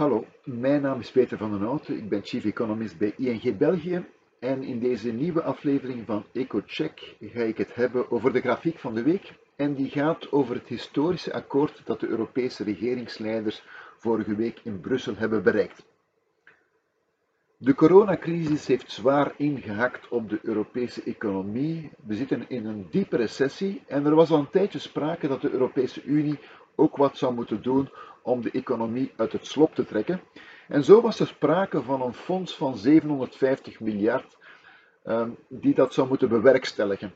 Hallo, mijn naam is Peter van den Houten. Ik ben chief economist bij ING België. En in deze nieuwe aflevering van EcoCheck ga ik het hebben over de grafiek van de week. En die gaat over het historische akkoord dat de Europese regeringsleiders vorige week in Brussel hebben bereikt. De coronacrisis heeft zwaar ingehakt op de Europese economie. We zitten in een diepe recessie en er was al een tijdje sprake dat de Europese Unie ook wat zou moeten doen om de economie uit het slop te trekken. En zo was er sprake van een fonds van 750 miljard um, die dat zou moeten bewerkstelligen.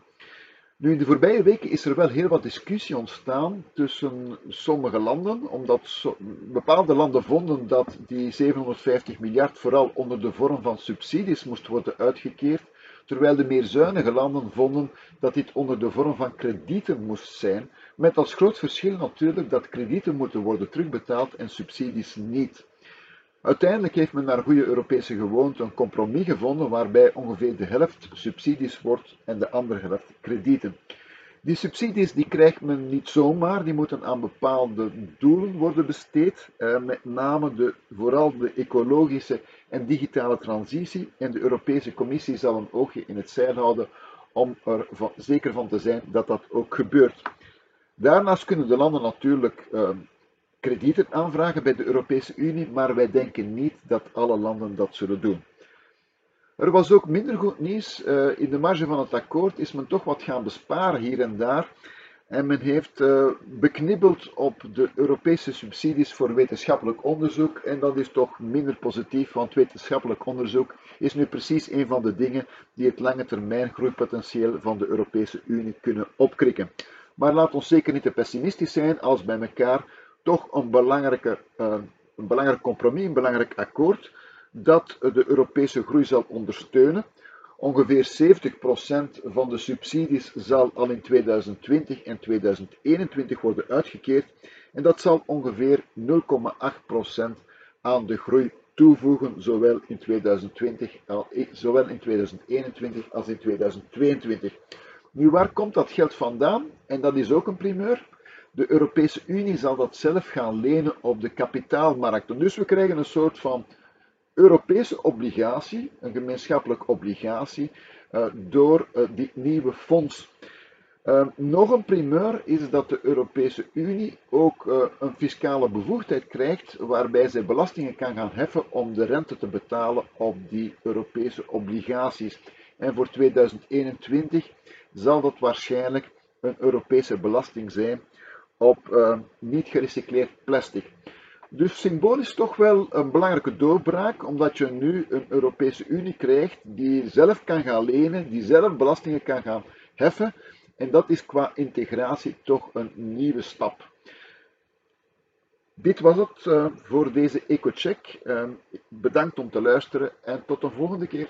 Nu, in de voorbije weken is er wel heel wat discussie ontstaan tussen sommige landen, omdat bepaalde landen vonden dat die 750 miljard vooral onder de vorm van subsidies moest worden uitgekeerd, terwijl de meer zuinige landen vonden dat dit onder de vorm van kredieten moest zijn, met als groot verschil natuurlijk dat kredieten moeten worden terugbetaald en subsidies niet. Uiteindelijk heeft men naar goede Europese gewoonte een compromis gevonden waarbij ongeveer de helft subsidies wordt en de andere helft kredieten. Die subsidies die krijgt men niet zomaar, die moeten aan bepaalde doelen worden besteed, eh, met name de, vooral de ecologische en digitale transitie. En de Europese Commissie zal een oogje in het zeil houden om er zeker van te zijn dat dat ook gebeurt. Daarnaast kunnen de landen natuurlijk uh, kredieten aanvragen bij de Europese Unie, maar wij denken niet dat alle landen dat zullen doen. Er was ook minder goed nieuws. Uh, in de marge van het akkoord is men toch wat gaan besparen hier en daar. En men heeft uh, beknibbeld op de Europese subsidies voor wetenschappelijk onderzoek. En dat is toch minder positief, want wetenschappelijk onderzoek is nu precies een van de dingen die het lange termijn groeipotentieel van de Europese Unie kunnen opkrikken. Maar laat ons zeker niet te pessimistisch zijn als bij elkaar toch een, belangrijke, uh, een belangrijk compromis, een belangrijk akkoord dat de Europese groei zal ondersteunen. Ongeveer 70% van de subsidies zal al in 2020 en 2021 worden uitgekeerd en dat zal ongeveer 0,8% aan de groei toevoegen, zowel in, 2020, zowel in 2021 als in 2022. Nu, waar komt dat geld vandaan? En dat is ook een primeur. De Europese Unie zal dat zelf gaan lenen op de kapitaalmarkten. Dus we krijgen een soort van Europese obligatie, een gemeenschappelijke obligatie, uh, door uh, dit nieuwe fonds. Uh, nog een primeur is dat de Europese Unie ook een fiscale bevoegdheid krijgt waarbij zij belastingen kan gaan heffen om de rente te betalen op die Europese obligaties. En voor 2021 zal dat waarschijnlijk een Europese belasting zijn op niet gerecycleerd plastic. Dus symbolisch toch wel een belangrijke doorbraak, omdat je nu een Europese Unie krijgt die zelf kan gaan lenen, die zelf belastingen kan gaan heffen. En dat is qua integratie toch een nieuwe stap. Dit was het uh, voor deze EcoCheck. Uh, bedankt om te luisteren en tot een volgende keer.